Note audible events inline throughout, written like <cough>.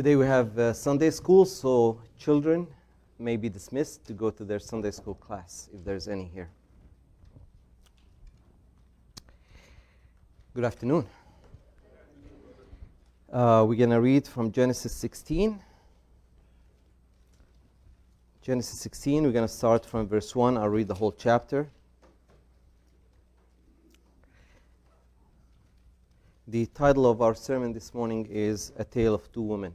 Today we have uh, Sunday school, so children may be dismissed to go to their Sunday school class if there's any here. Good afternoon. Uh, we're going to read from Genesis 16. Genesis 16, we're going to start from verse 1. I'll read the whole chapter. The title of our sermon this morning is A Tale of Two Women.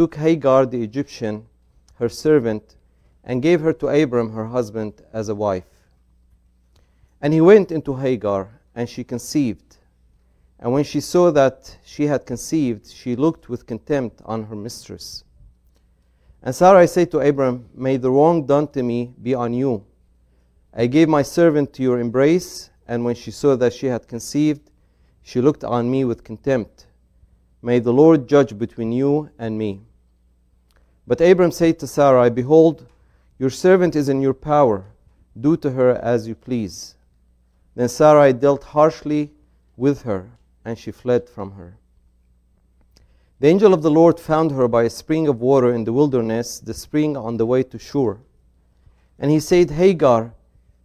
took Hagar the Egyptian, her servant, and gave her to Abram her husband as a wife. And he went into Hagar, and she conceived. And when she saw that she had conceived, she looked with contempt on her mistress. And Sarai said to Abram, May the wrong done to me be on you. I gave my servant to your embrace and when she saw that she had conceived, she looked on me with contempt. May the Lord judge between you and me. But Abram said to Sarai, Behold, your servant is in your power. Do to her as you please. Then Sarai dealt harshly with her, and she fled from her. The angel of the Lord found her by a spring of water in the wilderness, the spring on the way to Shur. And he said, Hagar,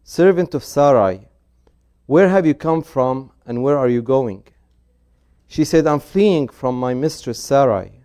servant of Sarai, where have you come from, and where are you going? She said, I'm fleeing from my mistress Sarai.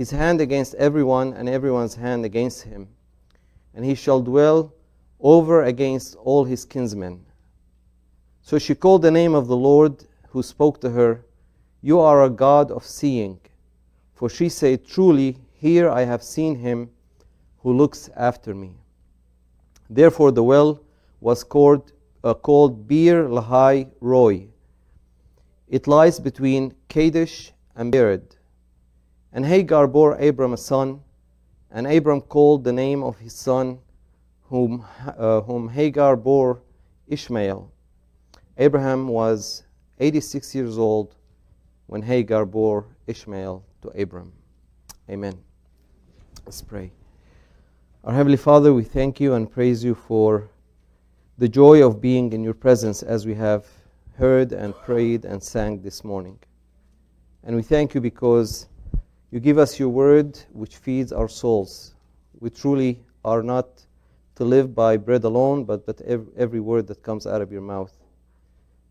his hand against everyone, and everyone's hand against him. And he shall dwell over against all his kinsmen. So she called the name of the Lord who spoke to her, You are a God of seeing. For she said, Truly, here I have seen him who looks after me. Therefore the well was called uh, called Beer Lahai Roi. It lies between Kadesh and Bered. And Hagar bore Abram a son, and Abram called the name of his son, whom, uh, whom Hagar bore Ishmael. Abraham was 86 years old when Hagar bore Ishmael to Abram. Amen. Let's pray. Our Heavenly Father, we thank you and praise you for the joy of being in your presence as we have heard and prayed and sang this morning. And we thank you because you give us your word which feeds our souls. We truly are not to live by bread alone, but, but every word that comes out of your mouth.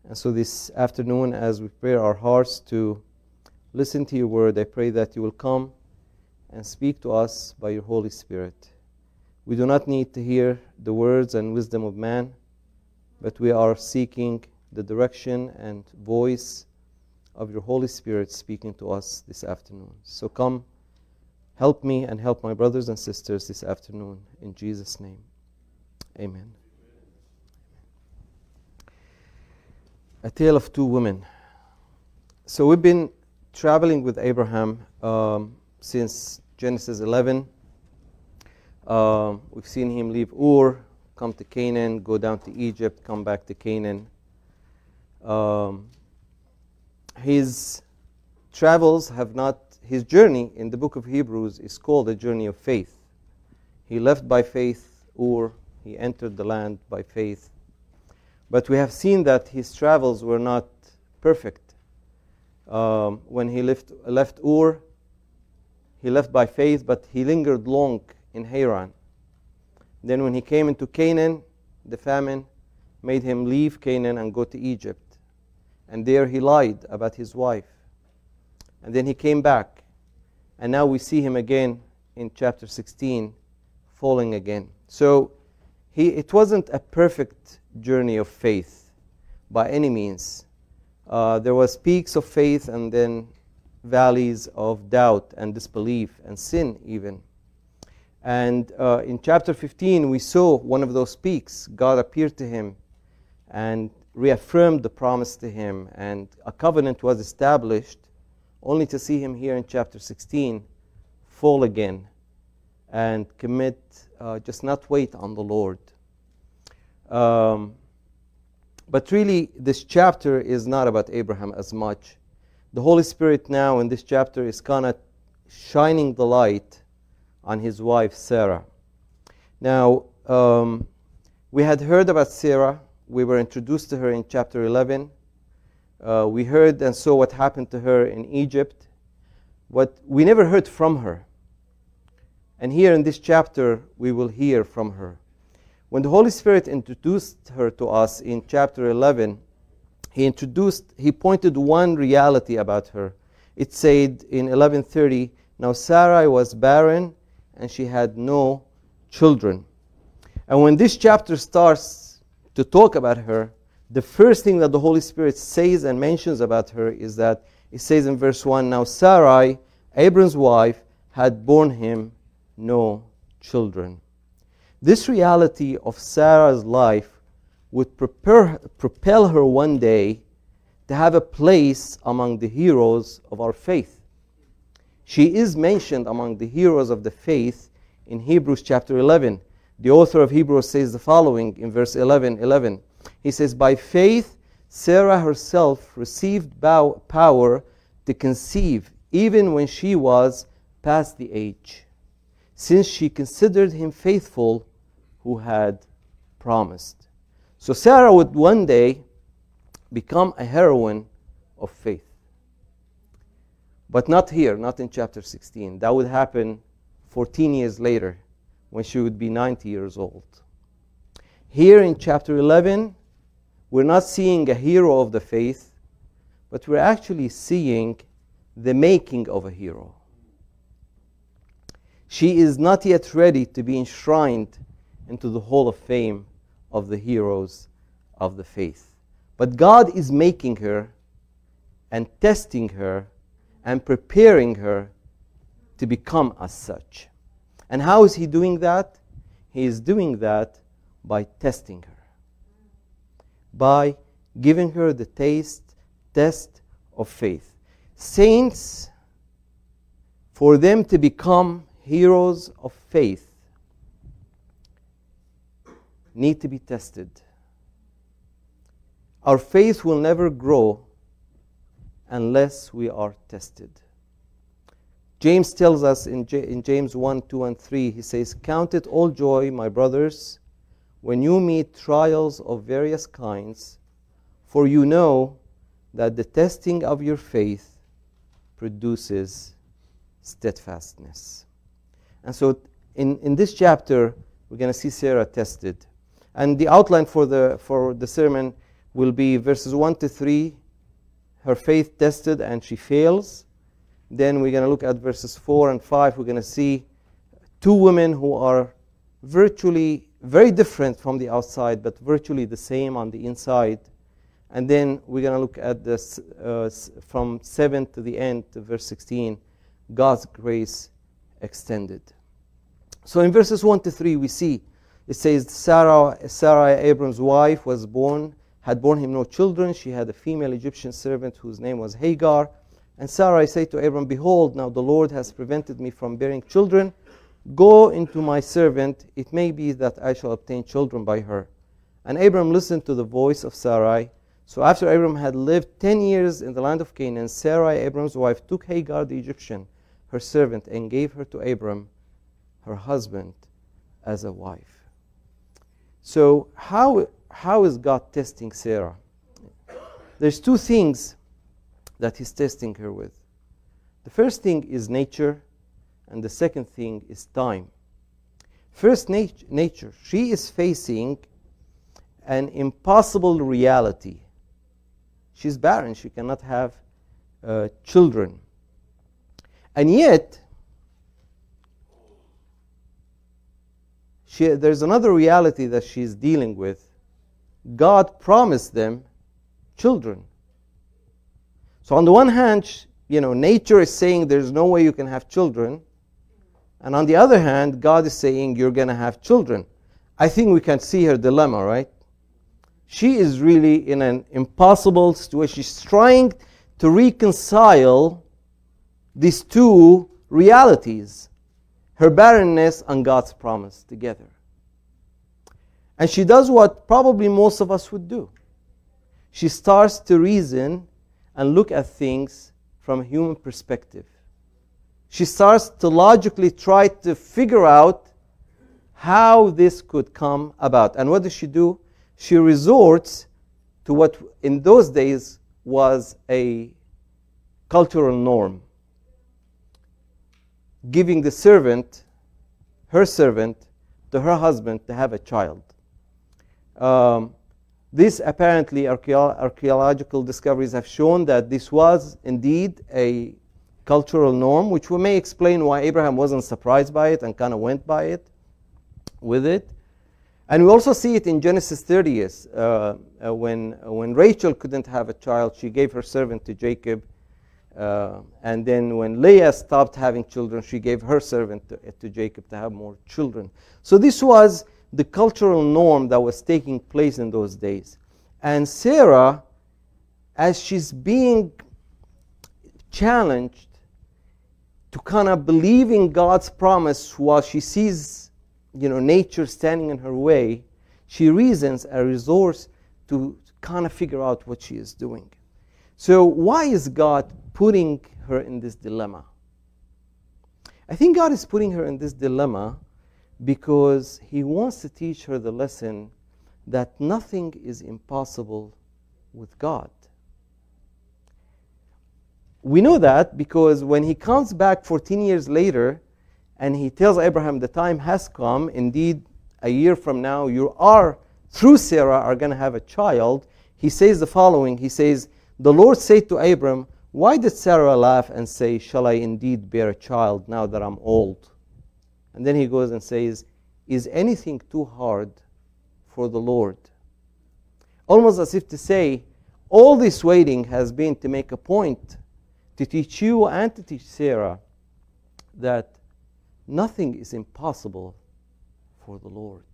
And so this afternoon, as we prepare our hearts to listen to your word, I pray that you will come and speak to us by your Holy Spirit. We do not need to hear the words and wisdom of man, but we are seeking the direction and voice of your Holy Spirit speaking to us this afternoon. So come, help me and help my brothers and sisters this afternoon. In Jesus' name, amen. A tale of two women. So we've been traveling with Abraham um, since Genesis 11. Um, we've seen him leave Ur, come to Canaan, go down to Egypt, come back to Canaan. Um, his travels have not, his journey in the book of Hebrews is called a journey of faith. He left by faith Ur, he entered the land by faith. But we have seen that his travels were not perfect. Um, when he left, left Ur, he left by faith, but he lingered long in Haran. Then, when he came into Canaan, the famine made him leave Canaan and go to Egypt. And there he lied about his wife. And then he came back And now we see him again in chapter 16, falling again. So he, it wasn't a perfect journey of faith by any means. Uh, there was peaks of faith and then valleys of doubt and disbelief and sin even. And uh, in chapter 15, we saw one of those peaks. God appeared to him and reaffirmed the promise to him, and a covenant was established, only to see him here in chapter 16 fall again and commit, uh, just not wait on the Lord. Um, but really, this chapter is not about Abraham as much. The Holy Spirit now in this chapter is kind of shining the light on his wife Sarah. Now, um, we had heard about Sarah. We were introduced to her in chapter 11. Uh, we heard and saw what happened to her in Egypt. What we never heard from her. And here in this chapter, we will hear from her. When the Holy Spirit introduced her to us in chapter 11, he introduced, he pointed one reality about her. It said in 1130, Now Sarai was barren and she had no children. And when this chapter starts to talk about her, the first thing that the Holy Spirit says and mentions about her is that it says in verse 1 Now Sarai, Abram's wife, had borne him no children. This reality of Sarah's life would prepare, propel her one day to have a place among the heroes of our faith. She is mentioned among the heroes of the faith in Hebrews chapter 11. The author of Hebrews says the following in verse 11 11. He says, By faith, Sarah herself received power to conceive, even when she was past the age, since she considered him faithful who had promised. So Sarah would one day become a heroine of faith. But not here, not in chapter 16. That would happen 14 years later when she would be 90 years old. Here in chapter 11, we're not seeing a hero of the faith, but we're actually seeing the making of a hero. She is not yet ready to be enshrined into the hall of fame of the heroes of the faith. But God is making her and testing her and preparing her to become as such. And how is He doing that? He is doing that by testing her, by giving her the taste, test of faith. Saints, for them to become heroes of faith, need to be tested. Our faith will never grow unless we are tested. James tells us in, J- in James 1 2 and 3, he says, Count it all joy, my brothers, when you meet trials of various kinds, for you know that the testing of your faith produces steadfastness. And so in, in this chapter, we're going to see Sarah tested. And the outline for the, for the sermon will be verses 1 to 3, her faith tested and she fails. Then we're going to look at verses 4 and 5. We're going to see two women who are virtually very different from the outside, but virtually the same on the inside. And then we're going to look at this uh, from 7 to the end, to verse 16, God's grace extended. So in verses 1 to 3, we see it says Sarah, Sarah, Abram's wife, was born had borne him no children. She had a female Egyptian servant whose name was Hagar. And Sarai said to Abram, Behold, now the Lord has prevented me from bearing children. Go into my servant. It may be that I shall obtain children by her. And Abram listened to the voice of Sarai. So after Abram had lived ten years in the land of Canaan, Sarai, Abram's wife, took Hagar the Egyptian, her servant, and gave her to Abram, her husband, as a wife. So, how how is God testing Sarah? There's two things that he's testing her with. The first thing is nature, and the second thing is time. First, nat- nature. She is facing an impossible reality. She's barren, she cannot have uh, children. And yet, she, there's another reality that she's dealing with. God promised them children. So on the one hand, you know, nature is saying there's no way you can have children. And on the other hand, God is saying you're going to have children. I think we can see her dilemma, right? She is really in an impossible situation. She's trying to reconcile these two realities her barrenness and God's promise together. And she does what probably most of us would do. She starts to reason and look at things from a human perspective. She starts to logically try to figure out how this could come about. And what does she do? She resorts to what in those days was a cultural norm giving the servant, her servant, to her husband to have a child. Um, this apparently archaeological discoveries have shown that this was indeed a cultural norm, which we may explain why Abraham wasn't surprised by it and kind of went by it with it. And we also see it in Genesis 30, uh, uh, when, when Rachel couldn't have a child, she gave her servant to Jacob uh, and then when Leah stopped having children, she gave her servant to, to, Jacob to have more children. So this was the cultural norm that was taking place in those days. And Sarah, as she's being challenged to kind of believe in God's promise while she sees, you know, nature standing in her way, she reasons and resorts to kind of figure out what she is doing. So why is God putting her in this dilemma. I think God is putting her in this dilemma because He wants to teach her the lesson that nothing is impossible with God. We know that because when he comes back 14 years later and he tells Abraham, The time has come, indeed, a year from now, you are, through Sarah, are going to have a child. He says the following He says, The Lord said to Abram, why did Sarah laugh and say, Shall I indeed bear a child now that I'm old? And then he goes and says, Is anything too hard for the Lord? Almost as if to say, All this waiting has been to make a point to teach you and to teach Sarah that nothing is impossible for the Lord.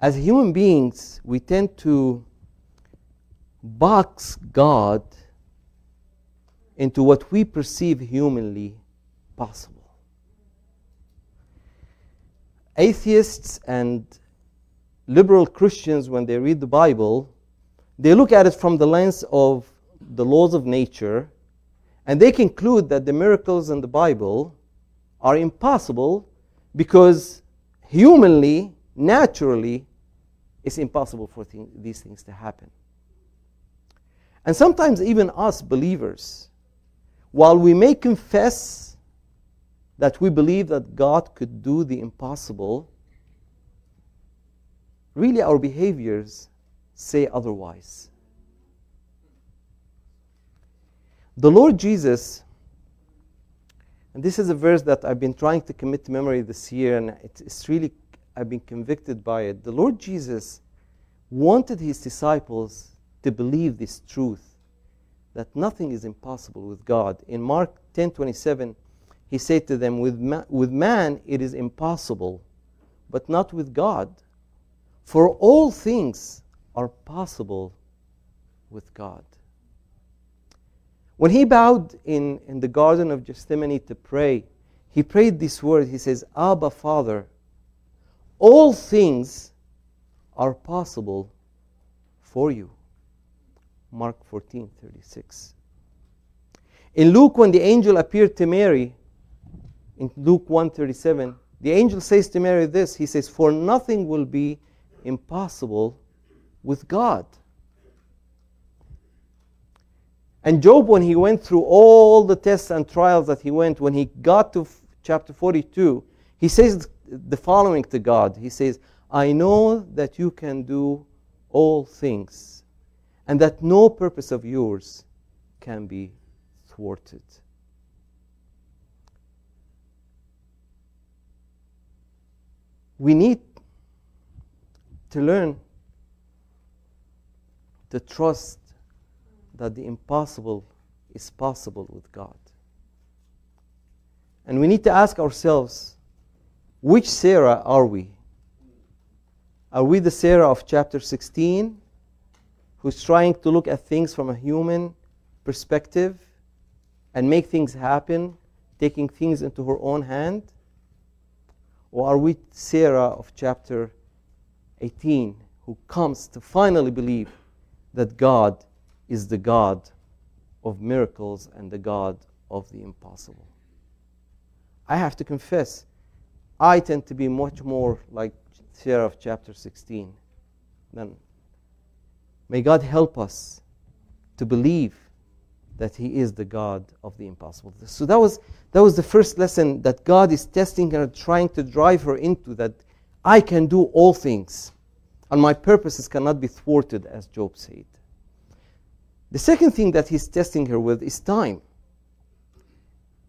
As human beings, we tend to box God into what we perceive humanly possible. Atheists and liberal Christians, when they read the Bible, they look at it from the lens of the laws of nature, and they conclude that the miracles in the Bible are impossible because humanly, naturally, it's impossible for th- these things to happen. And sometimes, even us believers, while we may confess that we believe that God could do the impossible, really our behaviors say otherwise. The Lord Jesus, and this is a verse that I've been trying to commit to memory this year, and it's really, I've been convicted by it. The Lord Jesus wanted his disciples to believe this truth that nothing is impossible with God. In Mark 10:27, he said to them, with, ma- with man it is impossible, but not with God. For all things are possible with God. When he bowed in, in the Garden of Gethsemane to pray, he prayed this word. He says, Abba, Father, all things are possible for you. Mark 14 36. In Luke, when the angel appeared to Mary, in Luke 1 37, the angel says to Mary this He says, For nothing will be impossible with God. And Job, when he went through all the tests and trials that he went, when he got to f- chapter 42, he says the following to God He says, I know that you can do all things and that no purpose of yours can be thwarted. We need to learn to trust that the impossible is possible with God. And we need to ask ourselves which Sarah are we? Are we the Sarah of chapter 16 who's trying to look at things from a human perspective and make things happen, taking things into her own hand? Or are we Sarah of chapter 18 who comes to finally believe that God is the God of miracles and the God of the impossible? I have to confess, I tend to be much more like Sarah of chapter 16 than. May God help us to believe that He is the God of the impossible. So that was, that was the first lesson that God is testing her, trying to drive her into that I can do all things, and my purposes cannot be thwarted, as Job said. The second thing that He's testing her with is time.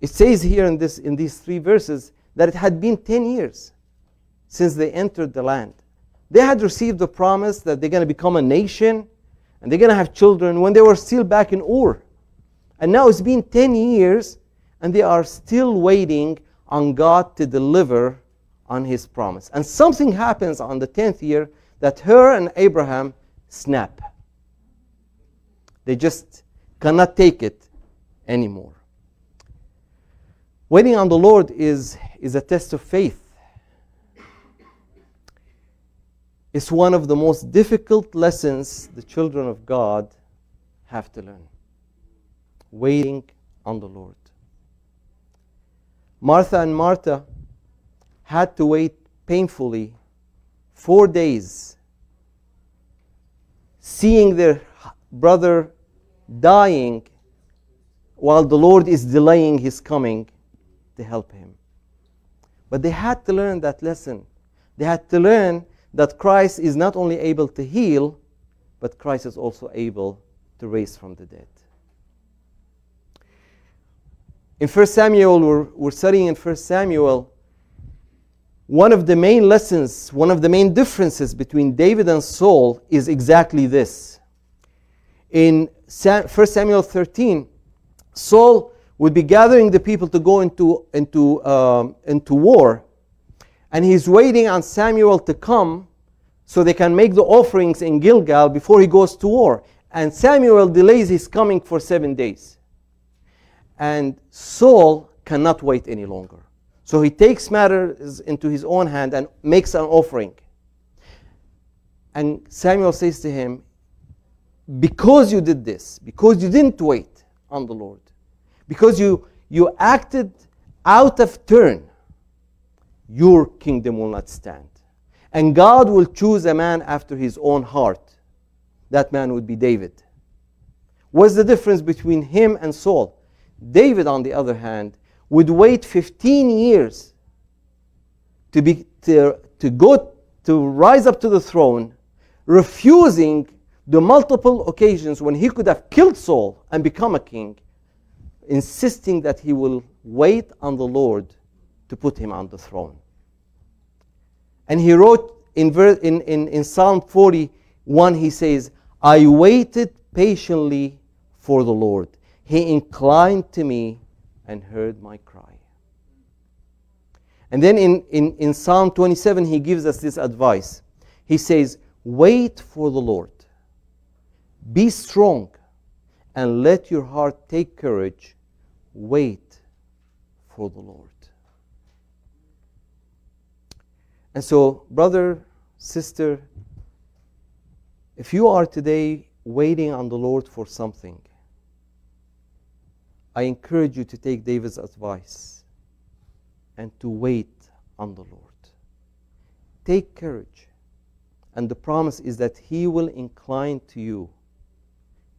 It says here in, this, in these three verses that it had been 10 years since they entered the land. They had received the promise that they're going to become a nation and they're going to have children when they were still back in Ur. And now it's been 10 years and they are still waiting on God to deliver on his promise. And something happens on the 10th year that her and Abraham snap. They just cannot take it anymore. Waiting on the Lord is, is a test of faith. It's one of the most difficult lessons the children of God have to learn. Waiting on the Lord. Martha and Martha had to wait painfully four days, seeing their brother dying while the Lord is delaying his coming to help him. But they had to learn that lesson. They had to learn that Christ is not only able to heal, but Christ is also able to raise from the dead. In 1 Samuel, we're, we're studying in 1 Samuel, one of the main lessons, one of the main differences between David and Saul is exactly this. In 1 Samuel 13, Saul would be gathering the people to go into, into, um, into war. And he's waiting on Samuel to come so they can make the offerings in Gilgal before he goes to war. And Samuel delays his coming for seven days. And Saul cannot wait any longer. So he takes matters into his own hand and makes an offering. And Samuel says to him, Because you did this, because you didn't wait on the Lord, because you, you acted out of turn, your kingdom will not stand. And God will choose a man after his own heart. That man would be David. What's the difference between him and Saul? David, on the other hand, would wait 15 years to, be, to, to go to rise up to the throne, refusing the multiple occasions when he could have killed Saul and become a king, insisting that he will wait on the Lord to put him on the throne. And he wrote in, in, in, in Psalm 41, he says, I waited patiently for the Lord. He inclined to me and heard my cry. And then in, in, in Psalm 27, he gives us this advice. He says, Wait for the Lord. Be strong and let your heart take courage. Wait for the Lord. And so, brother, sister, if you are today waiting on the Lord for something, I encourage you to take David's advice and to wait on the Lord. Take courage. And the promise is that He will incline to you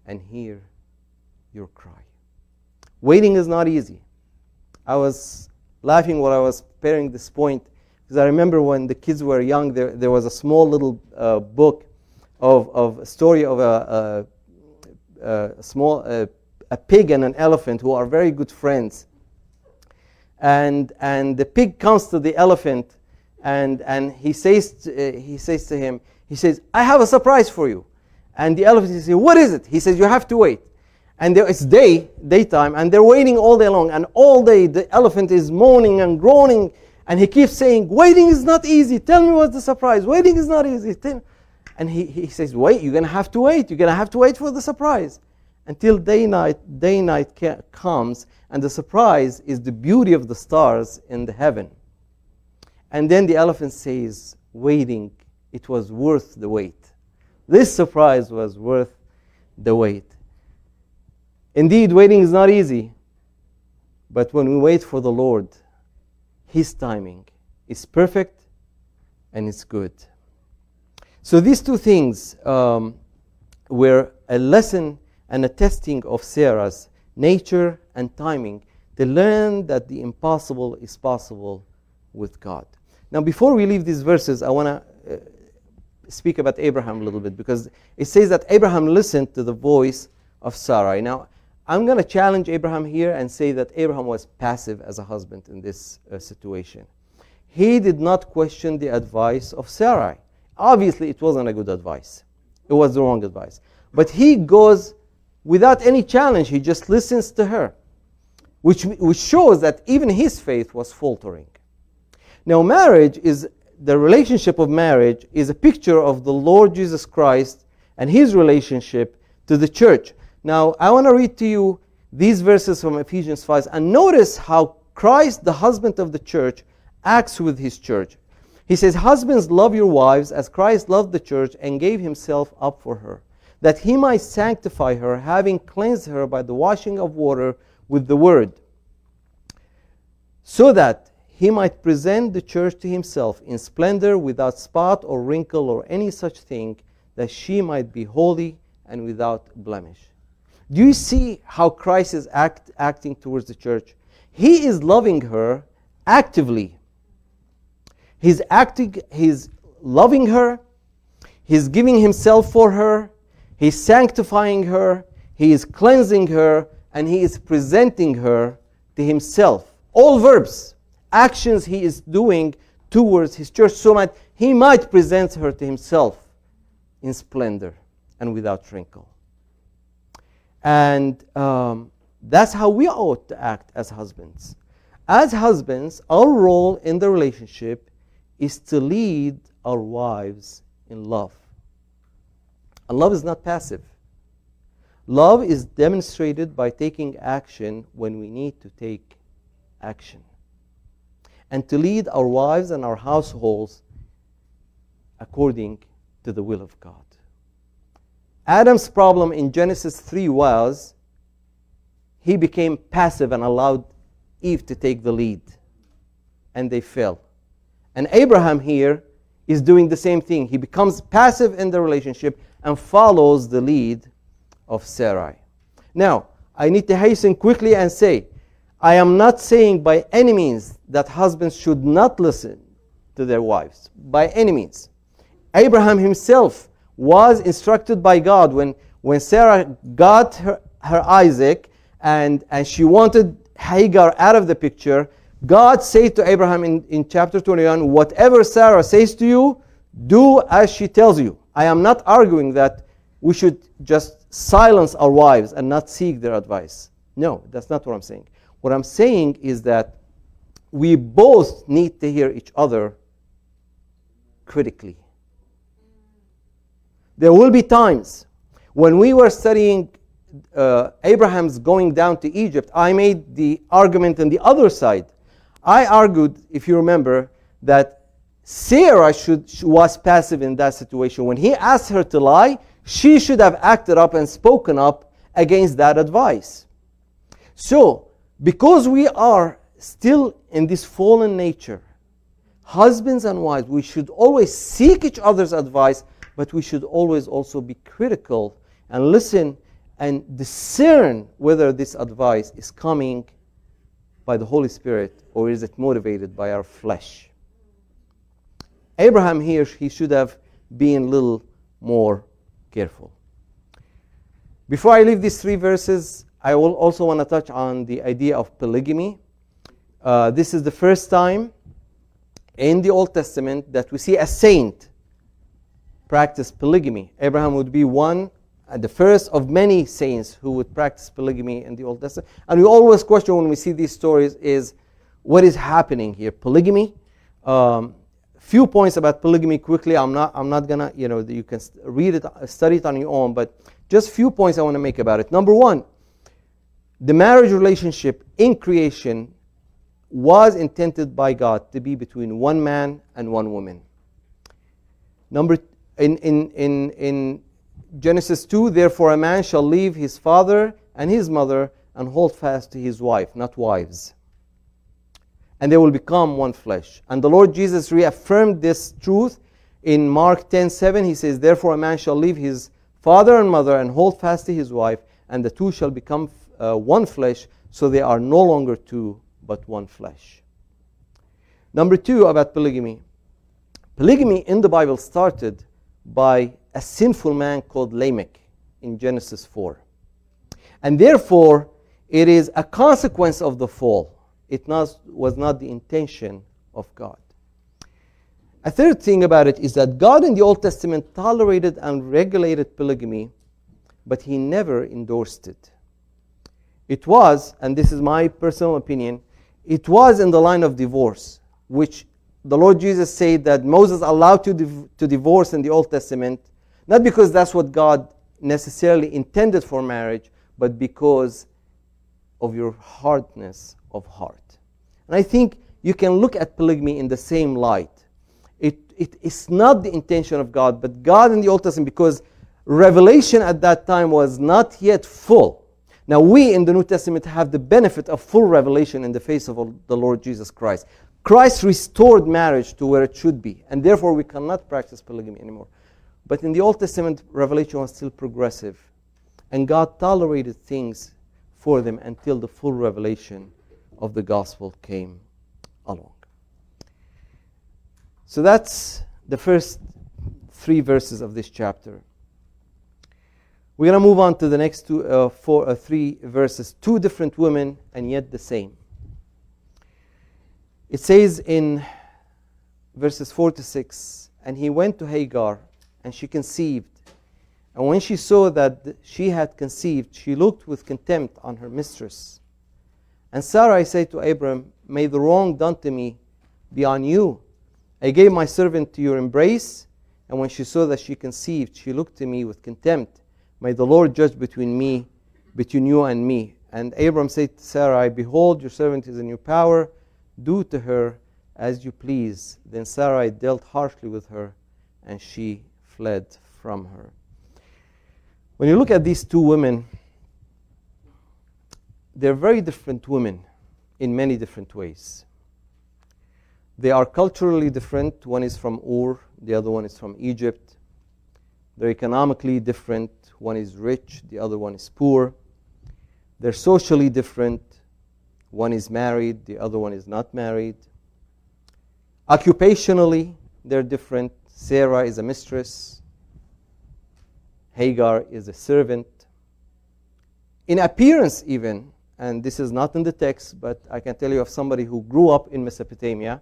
and hear your cry. Waiting is not easy. I was laughing while I was preparing this point because I remember when the kids were young, there, there was a small little uh, book of, of a story of a, a, a small a, a pig and an elephant who are very good friends. And, and the pig comes to the elephant and, and he, says to, uh, he says to him, he says, I have a surprise for you. And the elephant says, What is it? He says, You have to wait. And there, it's day, daytime, and they're waiting all day long. And all day the elephant is moaning and groaning. And he keeps saying, Waiting is not easy. Tell me what's the surprise. Waiting is not easy. And he, he says, Wait, you're going to have to wait. You're going to have to wait for the surprise. Until day night, day night comes, and the surprise is the beauty of the stars in the heaven. And then the elephant says, Waiting, it was worth the wait. This surprise was worth the wait. Indeed, waiting is not easy. But when we wait for the Lord, His timing is perfect and it's good. So these two things um, were a lesson and a testing of Sarah's nature and timing. They learn that the impossible is possible with God. Now, before we leave these verses, I want to uh, speak about Abraham a little bit because it says that Abraham listened to the voice of Sarai. Now, I'm going to challenge Abraham here and say that Abraham was passive as a husband in this uh, situation. He did not question the advice of Sarai. Obviously, it wasn't a good advice, it was the wrong advice. But he goes without any challenge, he just listens to her, which, which shows that even his faith was faltering. Now, marriage is the relationship of marriage is a picture of the Lord Jesus Christ and his relationship to the church. Now, I want to read to you these verses from Ephesians 5 and notice how Christ, the husband of the church, acts with his church. He says, Husbands, love your wives as Christ loved the church and gave himself up for her, that he might sanctify her, having cleansed her by the washing of water with the word, so that he might present the church to himself in splendor, without spot or wrinkle or any such thing, that she might be holy and without blemish. Do you see how Christ is act, acting towards the church? He is loving her actively. He's acting, he's loving her, he's giving himself for her, he's sanctifying her, he is cleansing her, and he is presenting her to himself. All verbs, actions he is doing towards his church so that he might present her to himself in splendor and without wrinkle. And um, that's how we ought to act as husbands. As husbands, our role in the relationship is to lead our wives in love. And love is not passive. Love is demonstrated by taking action when we need to take action. And to lead our wives and our households according to the will of God. Adam's problem in Genesis 3 was he became passive and allowed Eve to take the lead. And they fell. And Abraham here is doing the same thing. He becomes passive in the relationship and follows the lead of Sarai. Now, I need to hasten quickly and say, I am not saying by any means that husbands should not listen to their wives. By any means. Abraham himself was instructed by God when, when Sarah got her, her Isaac and, and she wanted Hagar out of the picture, God said to Abraham in, in chapter 21, Whatever Sarah says to you, do as she tells you. I am not arguing that we should just silence our wives and not seek their advice. No, that's not what I'm saying. What I'm saying is that we both need to hear each other critically. There will be times when we were studying uh, Abraham's going down to Egypt, I made the argument on the other side. I argued, if you remember, that Sarah should, was passive in that situation. When he asked her to lie, she should have acted up and spoken up against that advice. So, because we are still in this fallen nature, husbands and wives, we should always seek each other's advice but we should always also be critical and listen and discern whether this advice is coming by the Holy Spirit or is it motivated by our flesh. Abraham here, he should have been a little more careful. Before I leave these three verses, I will also want to touch on the idea of polygamy. Uh, this is the first time in the Old Testament that we see a saint practice polygamy. Abraham would be one, and the first of many saints who would practice polygamy in the Old Testament. And we always question when we see these stories is what is happening here? Polygamy. Um, few points about polygamy quickly. I'm not. I'm not gonna. You know, you can read it, study it on your own. But just few points I want to make about it. Number one, the marriage relationship in creation was intended by God to be between one man and one woman. Number in in in in Genesis 2, therefore a man shall leave his father and his mother and hold fast to his wife, not wives. And they will become one flesh. And the Lord Jesus reaffirmed this truth in Mark 10 7. He says, Therefore a man shall leave his father and mother and hold fast to his wife, and the two shall become uh, one flesh, so they are no longer two, but one flesh. Number two about polygamy. Polygamy in the Bible started by a sinful man called Lamech in Genesis 4. And therefore, it is a consequence of the fall. It not, was not the intention of God. A third thing about it is that God in the Old Testament tolerated and regulated polygamy, but he never endorsed it. It was, and this is my personal opinion, it was in the line of divorce, which the Lord Jesus said that Moses allowed to, div- to divorce in the Old Testament not because that's what God necessarily intended for marriage, but because of your hardness of heart. And I think you can look at polygamy in the same light. It, it is not the intention of God, but God in the Old Testament, because revelation at that time was not yet full. Now, we in the New Testament have the benefit of full revelation in the face of the Lord Jesus Christ. Christ restored marriage to where it should be, and therefore we cannot practice polygamy anymore. But in the Old Testament, revelation was still progressive. And God tolerated things for them until the full revelation of the gospel came along. So that's the first three verses of this chapter. We're going to move on to the next two, uh, four, uh, three verses. Two different women, and yet the same. It says in verses 4 to 6 And he went to Hagar and she conceived. And when she saw that she had conceived, she looked with contempt on her mistress. And Sarai said to Abram, May the wrong done to me be on you. I gave my servant to your embrace, and when she saw that she conceived, she looked to me with contempt. May the Lord judge between me, between you and me. And Abram said to Sarai, Behold, your servant is in your power. Do to her as you please. Then Sarai dealt harshly with her, and she fled from her. When you look at these two women, they're very different women in many different ways. They are culturally different. One is from Ur, the other one is from Egypt. They're economically different. One is rich, the other one is poor. They're socially different. One is married, the other one is not married. Occupationally, they're different. Sarah is a mistress, Hagar is a servant. In appearance, even, and this is not in the text, but I can tell you of somebody who grew up in Mesopotamia,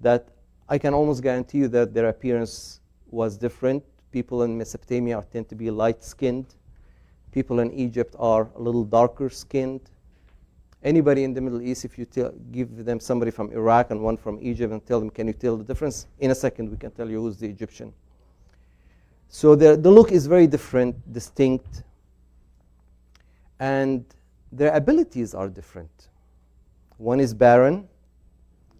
that I can almost guarantee you that their appearance was different. People in Mesopotamia tend to be light skinned, people in Egypt are a little darker skinned anybody in the Middle East, if you tell, give them somebody from Iraq and one from Egypt and tell them, can you tell the difference? In a second, we can tell you who's the Egyptian. So the, the look is very different, distinct, and their abilities are different. One is barren,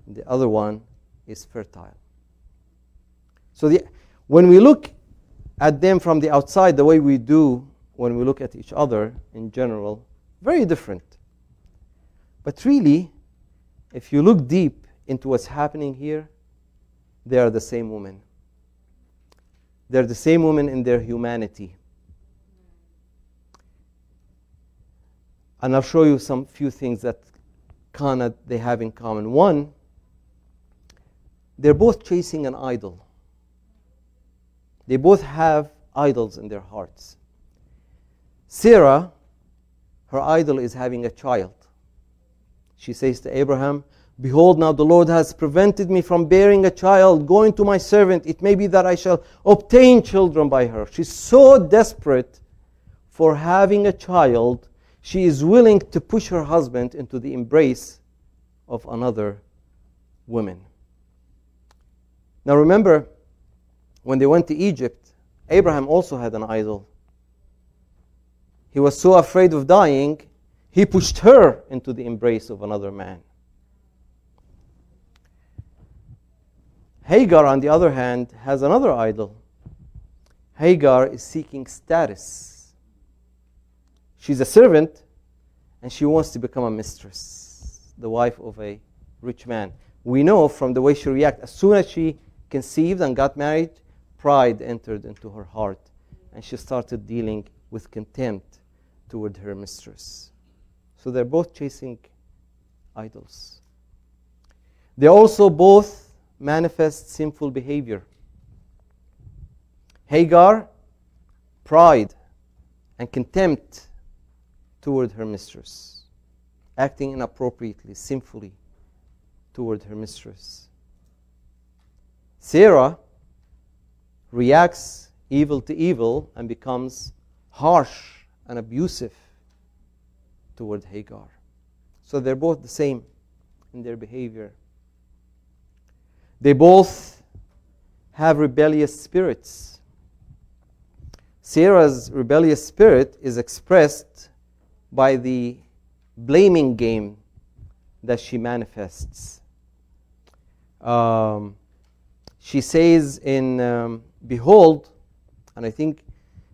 the other one is fertile. So the, when we look at them from the outside, the way we do when we look at each other in general, very different. But really, if you look deep into what's happening here, they are the same woman. They're the same woman in their humanity. And I'll show you some few things that Kana they have in common. One, they're both chasing an idol. They both have idols in their hearts. Sarah, her idol is having a child. She says to Abraham, Behold, now the Lord has prevented me from bearing a child. Going to my servant, it may be that I shall obtain children by her. She's so desperate for having a child, she is willing to push her husband into the embrace of another woman. Now remember, when they went to Egypt, Abraham also had an idol. He was so afraid of dying, he pushed her into the embrace of another man. Hagar, on the other hand, has another idol. Hagar is seeking status. She's a servant and she wants to become a mistress, the wife of a rich man. We know from the way she reacted, as soon as she conceived and got married, pride entered into her heart and she started dealing with contempt toward her mistress. So they're both chasing idols. They also both manifest sinful behavior. Hagar, pride and contempt toward her mistress, acting inappropriately, sinfully toward her mistress. Sarah reacts evil to evil and becomes harsh and abusive toward Hagar. So they're both the same in their behavior. They both have rebellious spirits. Sarah's rebellious spirit is expressed by the blaming game that she manifests. Um, she says in um, Behold, and I think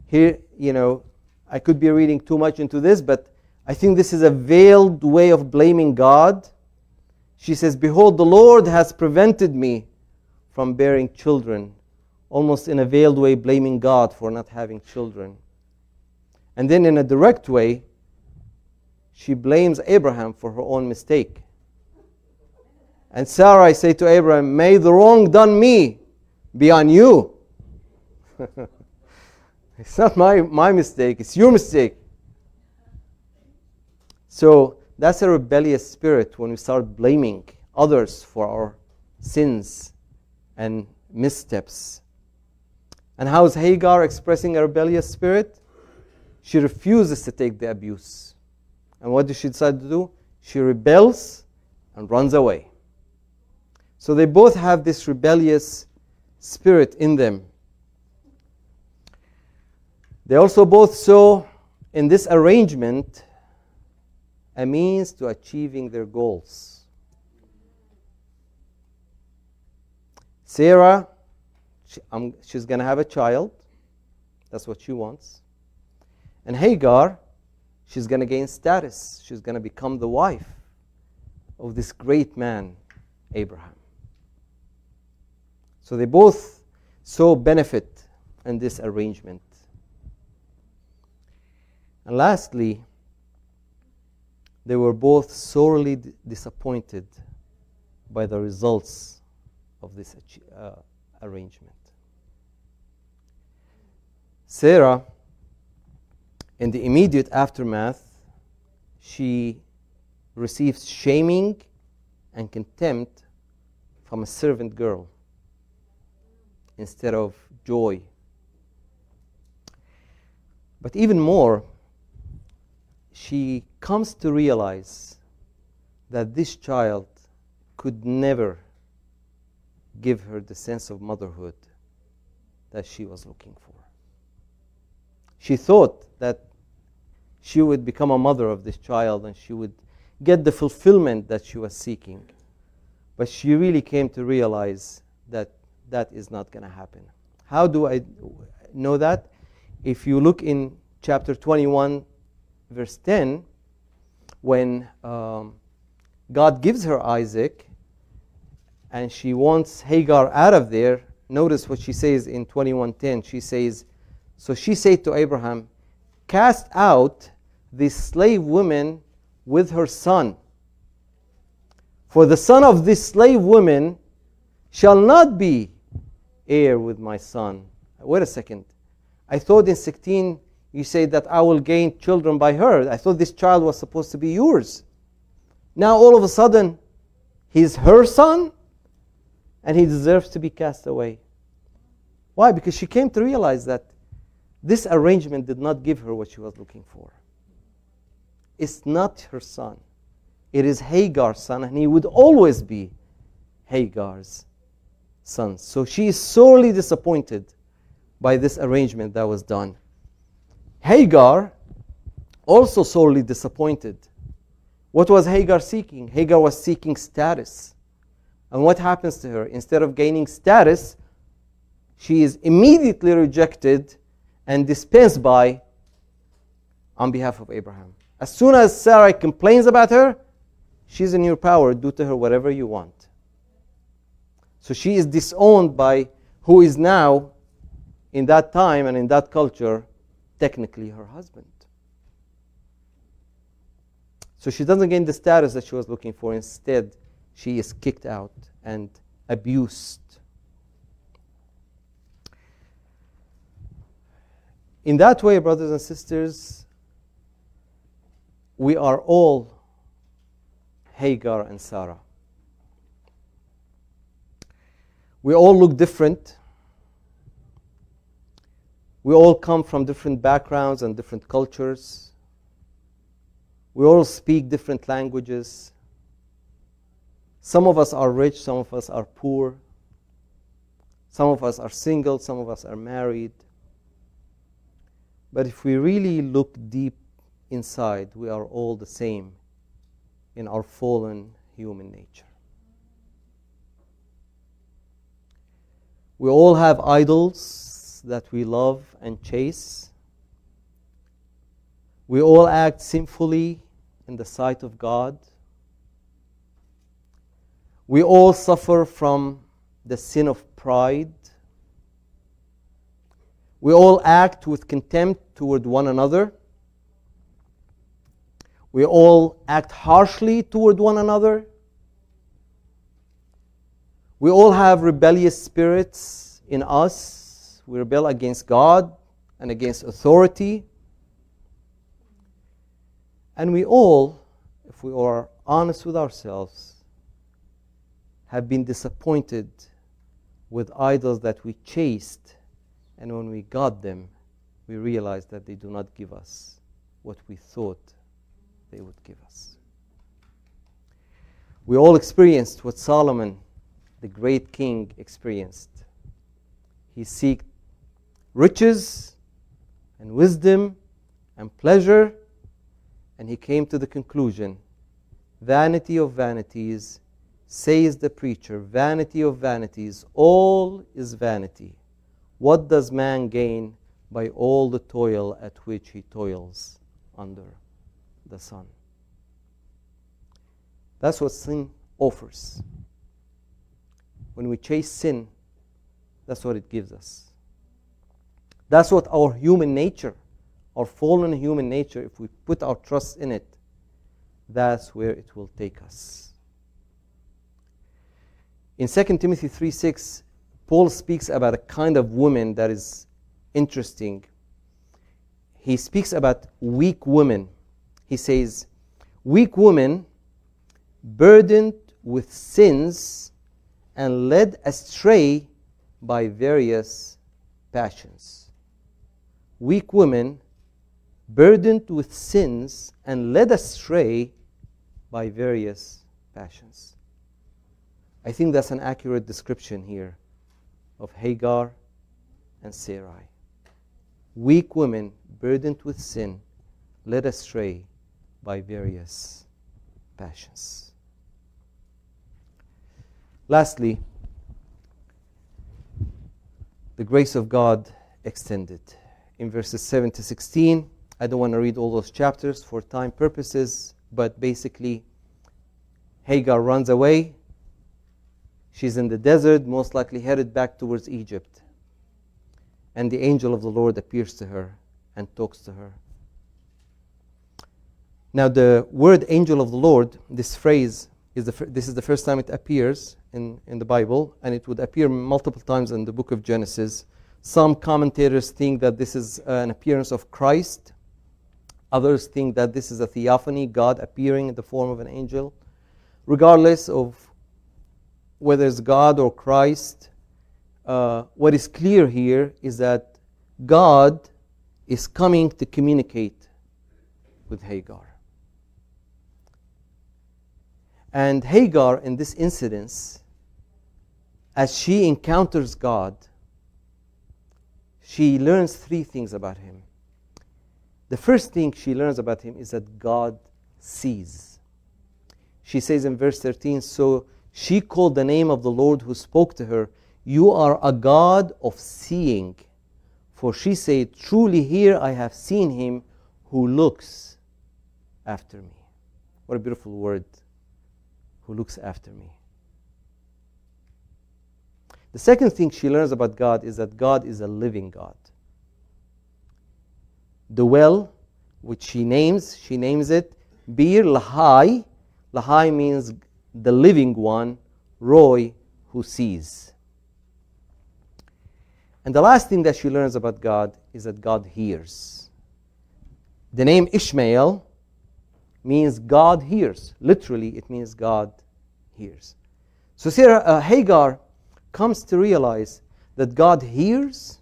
here, you know, I could be reading too much into this, but I think this is a veiled way of blaming God. She says, Behold, the Lord has prevented me from bearing children, almost in a veiled way, blaming God for not having children. And then, in a direct way, she blames Abraham for her own mistake. And Sarah, I say to Abraham, May the wrong done me be on you. <laughs> It's not my, my mistake, it's your mistake. So that's a rebellious spirit when we start blaming others for our sins and missteps. And how is Hagar expressing a rebellious spirit? She refuses to take the abuse. And what does she decide to do? She rebels and runs away. So they both have this rebellious spirit in them. They also both saw in this arrangement a means to achieving their goals. Sarah, she, um, she's going to have a child. That's what she wants. And Hagar, she's going to gain status. She's going to become the wife of this great man, Abraham. So they both saw benefit in this arrangement. And lastly, they were both sorely disappointed by the results of this uh, arrangement. Sarah, in the immediate aftermath, she receives shaming and contempt from a servant girl instead of joy. But even more, she comes to realize that this child could never give her the sense of motherhood that she was looking for. She thought that she would become a mother of this child and she would get the fulfillment that she was seeking. But she really came to realize that that is not going to happen. How do I know that? If you look in chapter 21, verse 10, when um, God gives her Isaac and she wants Hagar out of there, notice what she says in 21:10. She says, So she said to Abraham, Cast out this slave woman with her son. For the son of this slave woman shall not be heir with my son. Wait a second. I thought in 16 you say that I will gain children by her. I thought this child was supposed to be yours. Now all of a sudden, He's her son, and he deserves to be cast away. Why? Because she came to realize that this arrangement did not give her what she was looking for. It's not her son, it is Hagar's son, and he would always be Hagar's son. So she is sorely disappointed by this arrangement that was done. Hagar also sorely disappointed. What was Hagar seeking? Hagar was seeking status. And what happens to her? Instead of gaining status, she is immediately rejected and dispensed by on behalf of Abraham. As soon as Sarah complains about her, she's in your power. Do to her whatever you want. So she is disowned by who is now, in that time and in that culture, technically her husband. So she doesn't gain the status that she was looking for. Instead, she is kicked out and abused. In that way, brothers and sisters, we are all Hagar and Sarah. We all look different. We all come from different backgrounds and different cultures. We all speak different languages. Some of us are rich, some of us are poor. Some of us are single, some of us are married. But if we really look deep inside, we are all the same in our fallen human nature. We all have idols that we love and chase. We all act sinfully in the sight of God. We all suffer from the sin of pride. We all act with contempt toward one another. We all act harshly toward one another. We all have rebellious spirits in us. We rebel against God and against authority. And we all, if we are honest with ourselves, have been disappointed with idols that we chased, and when we got them, we realized that they do not give us what we thought they would give us. We all experienced what Solomon, the great king, experienced. He sought riches and wisdom and pleasure and he came to the conclusion vanity of vanities, says the preacher, vanity of vanities, all is vanity. What does man gain by all the toil at which he toils under the sun? That's what sin offers. When we chase sin, that's what it gives us. That's what our human nature our fallen human nature, if we put our trust in it, that's where it will take us. In 2 Timothy 3 6, Paul speaks about a kind of woman that is interesting. He speaks about weak women. He says, Weak women burdened with sins and led astray by various passions. Weak women burdened with sins and led astray by various passions. I think that's an accurate description here of Hagar and Sarai. Weak women burdened with sin, led astray by various passions. Lastly, the grace of God extended. In verses 7 to 16, I don't want to read all those chapters for time purposes, but basically, Hagar runs away. She's in the desert, most likely headed back towards Egypt. And the angel of the Lord appears to her and talks to her. Now, the word angel of the Lord, this phrase, is the, this is the first time it appears in, in the Bible, and it would appear multiple times in the book of Genesis. Some commentators think that this is an appearance of Christ Others think that this is a theophany, God appearing in the form of an angel. Regardless of whether it's God or Christ, uh, what is clear here is that God is coming to communicate with Hagar. And Hagar, in this incident, as she encounters God, she learns three things about him. The first thing she learns about him is that God sees. She says in verse 13, So she called the name of the Lord who spoke to her, You are a God of seeing. For she said, Truly here I have seen him who looks after me. What a beautiful word, who looks after me. The second thing she learns about God is that God is a living God. The well, which she names, she names it Bir Lahai. Lahai means the living one, Roi, who sees. And the last thing that she learns about God is that God hears. The name Ishmael means God hears. Literally, it means God hears. So Sarah, uh, Hagar comes to realize that God hears,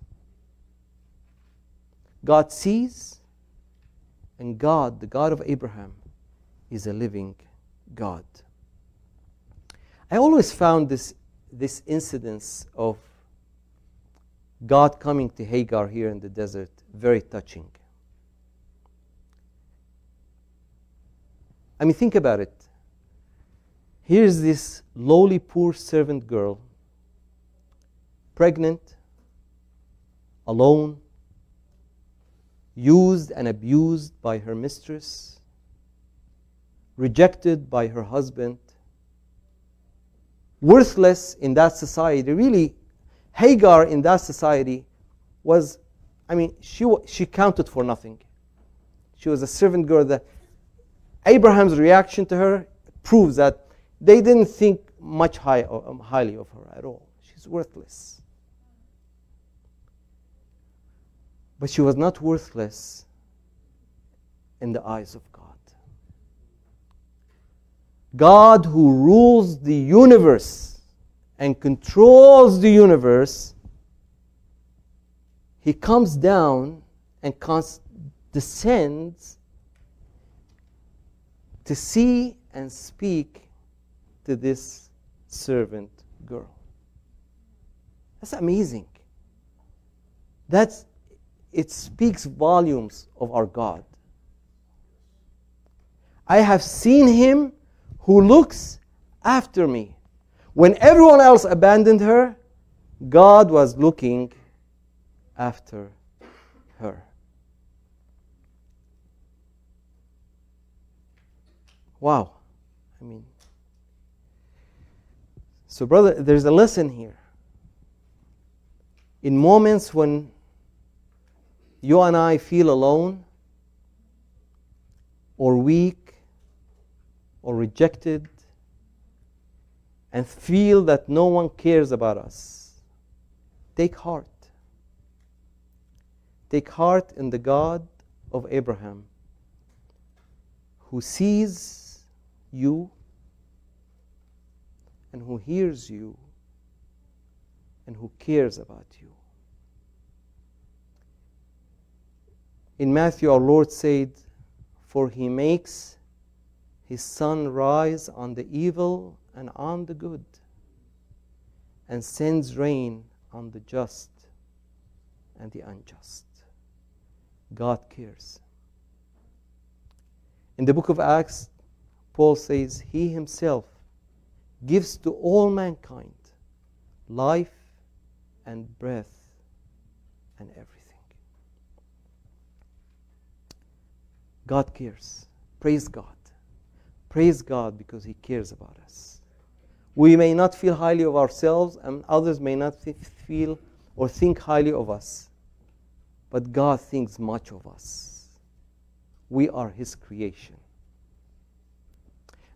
God sees, and God, the God of Abraham, is a living God. I always found this, this incidence of God coming to Hagar here in the desert very touching. I mean, think about it. Here's this lowly, poor servant girl, pregnant, alone, used and abused by her mistress, rejected by her husband, worthless in that society. Really, Hagar in that society was, I mean, she, she counted for nothing. She was a servant girl that Abraham's reaction to her proves that they didn't think much high, um, highly of her at all. She's worthless. But she was not worthless in the eyes of God. God, who rules the universe and controls the universe, he comes down and cons- descends to see and speak to this servant girl. That's amazing. That's it speaks volumes of our God. I have seen him who looks after me. When everyone else abandoned her, God was looking after her. Wow. I mean, so, brother, there's a lesson here. In moments when you and I feel alone, or weak, or rejected, and feel that no one cares about us, take heart. Take heart in the God of Abraham who sees you and who hears you and who cares about you. In Matthew, our Lord said, For he makes his sun rise on the evil and on the good, and sends rain on the just and the unjust. God cares. In the book of Acts, Paul says, He himself gives to all mankind life and breath and everything. God cares. Praise God. Praise God because He cares about us. We may not feel highly of ourselves, and others may not feel or think highly of us, but God thinks much of us. We are His creation.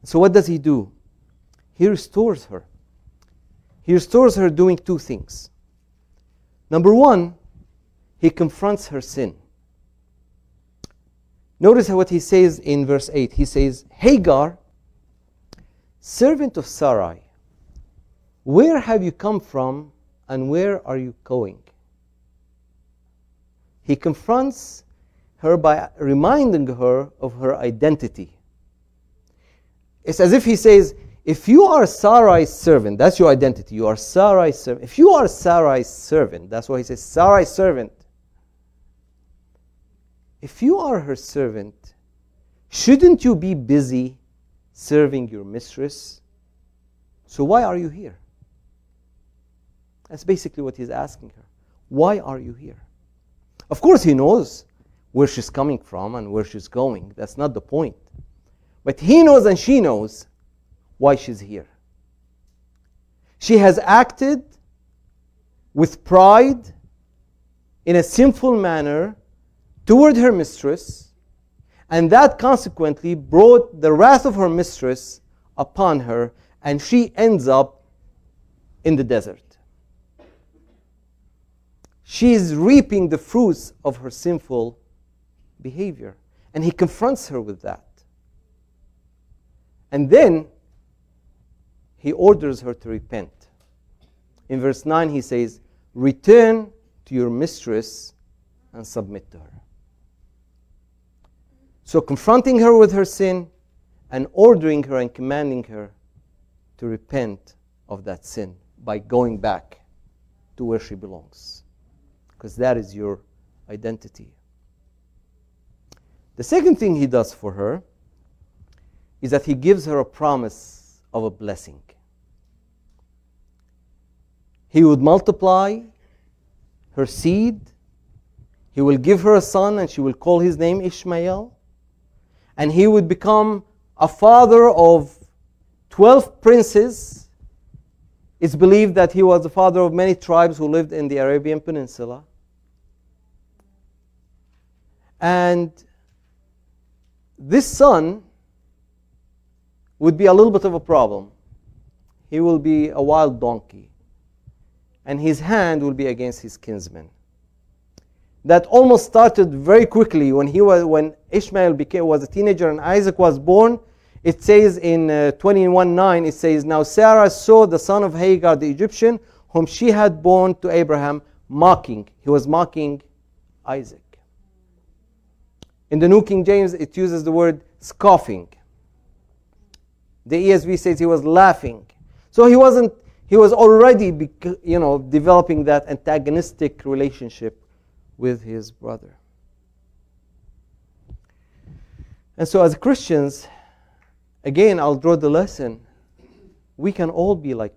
So, what does He do? He restores her. He restores her doing two things. Number one, He confronts her sin. Notice what he says in verse 8. He says, Hagar, servant of Sarai, Where have you come from and where are you going? He confronts her by reminding her of her identity. It's as if he says, if you are Sarai's servant, that's your identity. You are Sarai's servant. If you are Sarai's servant, that's why he says Sarai's servant. If you are her servant, shouldn't you be busy serving your mistress? So why are you here? That's basically what he's asking her. Why are you here? Of course, he knows where she's coming from and where she's going. That's not the point. But he knows and she knows why she's here. She has acted with pride in a sinful manner toward her mistress, and that consequently brought the wrath of her mistress upon her, and she ends up in the desert. She is reaping the fruits of her sinful behavior, and he confronts her with that. And then he orders her to repent. In verse 9, he says, Return to your mistress and submit to her. So, confronting her with her sin and ordering her and commanding her to repent of that sin by going back to where she belongs. Because that is your identity. The second thing he does for her is that he gives her a promise of a blessing. He would multiply her seed. He will give her a son, and she will call his name Ishmael. And he would become a father of 12 princes. It's believed that he was the father of many tribes who lived in the Arabian Peninsula. And this son would be a little bit of a problem. He will be a wild donkey, and his hand will be against his kinsmen. That almost started very quickly when he was when Ishmael became was a teenager and Isaac was born. It says in uh, 21:9, it says, Now Sarah saw the son of Hagar the Egyptian, whom she had born to Abraham, mocking. He was mocking Isaac. In the New King James, it uses the word scoffing. The ESV says he was laughing. So he wasn't, he was already, you know, developing that antagonistic relationship with his brother. And so, as Christians, again, I'll draw the lesson. We can all be like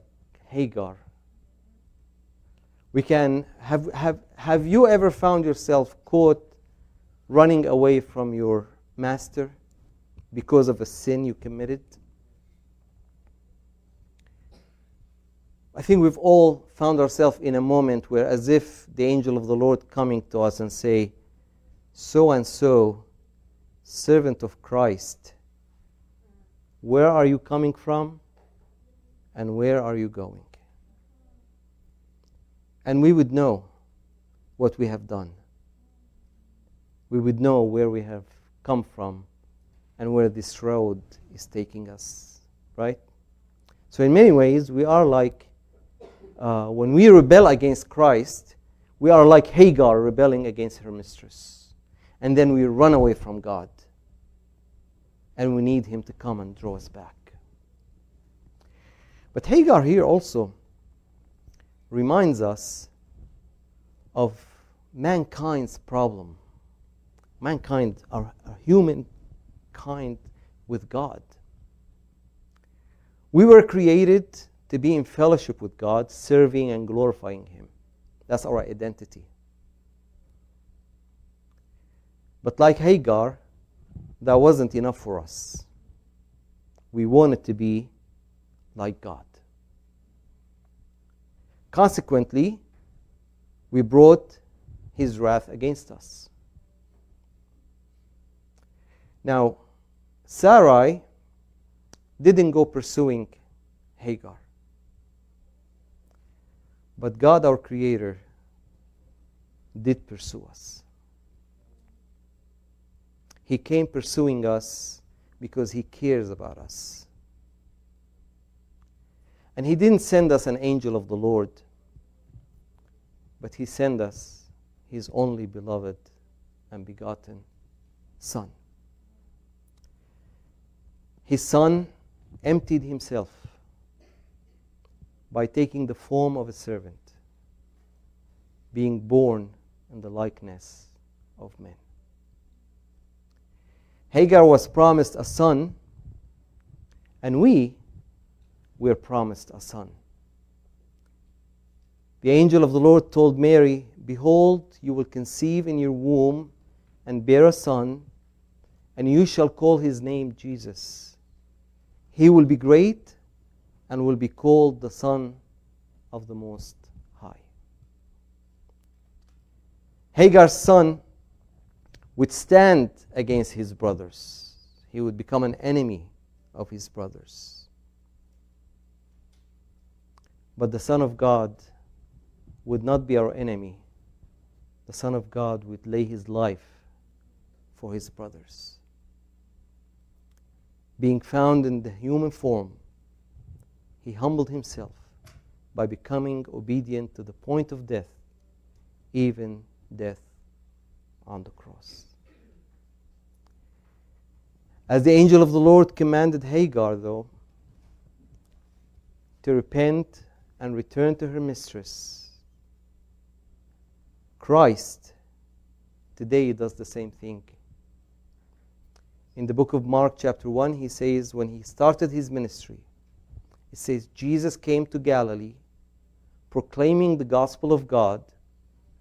Hagar. We can have, have, have you ever found yourself caught running away from your master because of a sin you committed? I think we've all found ourselves in a moment where, as if the angel of the Lord coming to us and say, So and so, servant of Christ, where are you coming from and where are you going? And we would know what we have done we would know where we have come from and where this road is taking us, right? So, in many ways, we are like, uh, when we rebel against Christ, we are like Hagar rebelling against her mistress. And then we run away from God. And we need Him to come and draw us back. But Hagar here also reminds us of mankind's problem mankind, our, our human kind with God. We were created to be in fellowship with God, serving and glorifying Him. That's our identity. But like Hagar, that wasn't enough for us. We wanted to be like God. Consequently, we brought His wrath against us. Now, Sarai didn't go pursuing Hagar. But God, our Creator, did pursue us. He came pursuing us because He cares about us. And He didn't send us an angel of the Lord, but He sent us His only beloved and begotten Son. His Son emptied Himself by taking the form of a servant, being born in the likeness of men. Hagar was promised a son, and we were promised a son. The angel of the Lord told Mary, Behold, you will conceive in your womb and bear a son, and you shall call his name Jesus. He will be great and will be called the Son of the Most High. Hagar's son would stand against his brothers, he would become an enemy of his brothers. But the Son of God would not be our enemy. The Son of God would lay his life for his brothers. Being found in the human form, he humbled himself by becoming obedient to the point of death, even death on the cross. As the angel of the Lord commanded Hagar, though, to repent and return to her mistress, Christ today does the same thing. In the book of Mark, chapter 1, he says, when he started his ministry, it says, Jesus came to Galilee proclaiming the gospel of God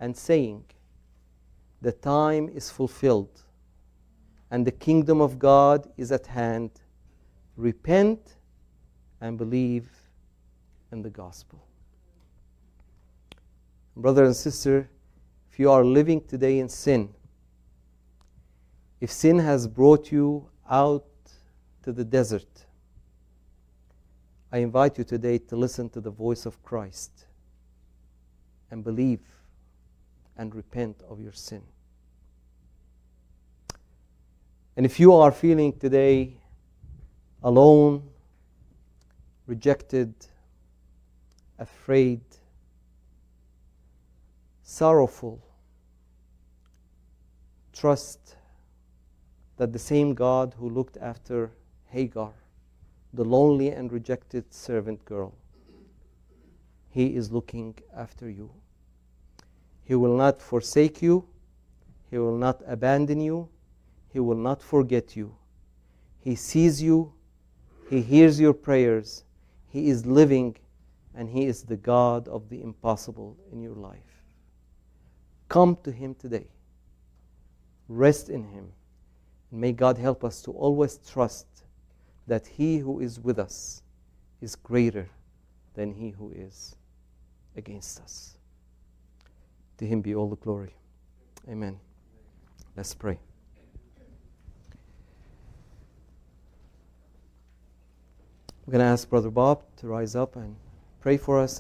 and saying, The time is fulfilled and the kingdom of God is at hand. Repent and believe in the gospel. Brother and sister, if you are living today in sin, if sin has brought you out to the desert, I invite you today to listen to the voice of Christ and believe and repent of your sin. And if you are feeling today alone, rejected, afraid, sorrowful, trust that the same God who looked after Hagar the lonely and rejected servant girl. He is looking after you. He will not forsake you. He will not abandon you. He will not forget you. He sees you. He hears your prayers. He is living and He is the God of the impossible in your life. Come to Him today. Rest in Him. May God help us to always trust that he who is with us is greater than he who is against us. To him be all the glory. Amen. Let's pray. We're going to ask Brother Bob to rise up and pray for us.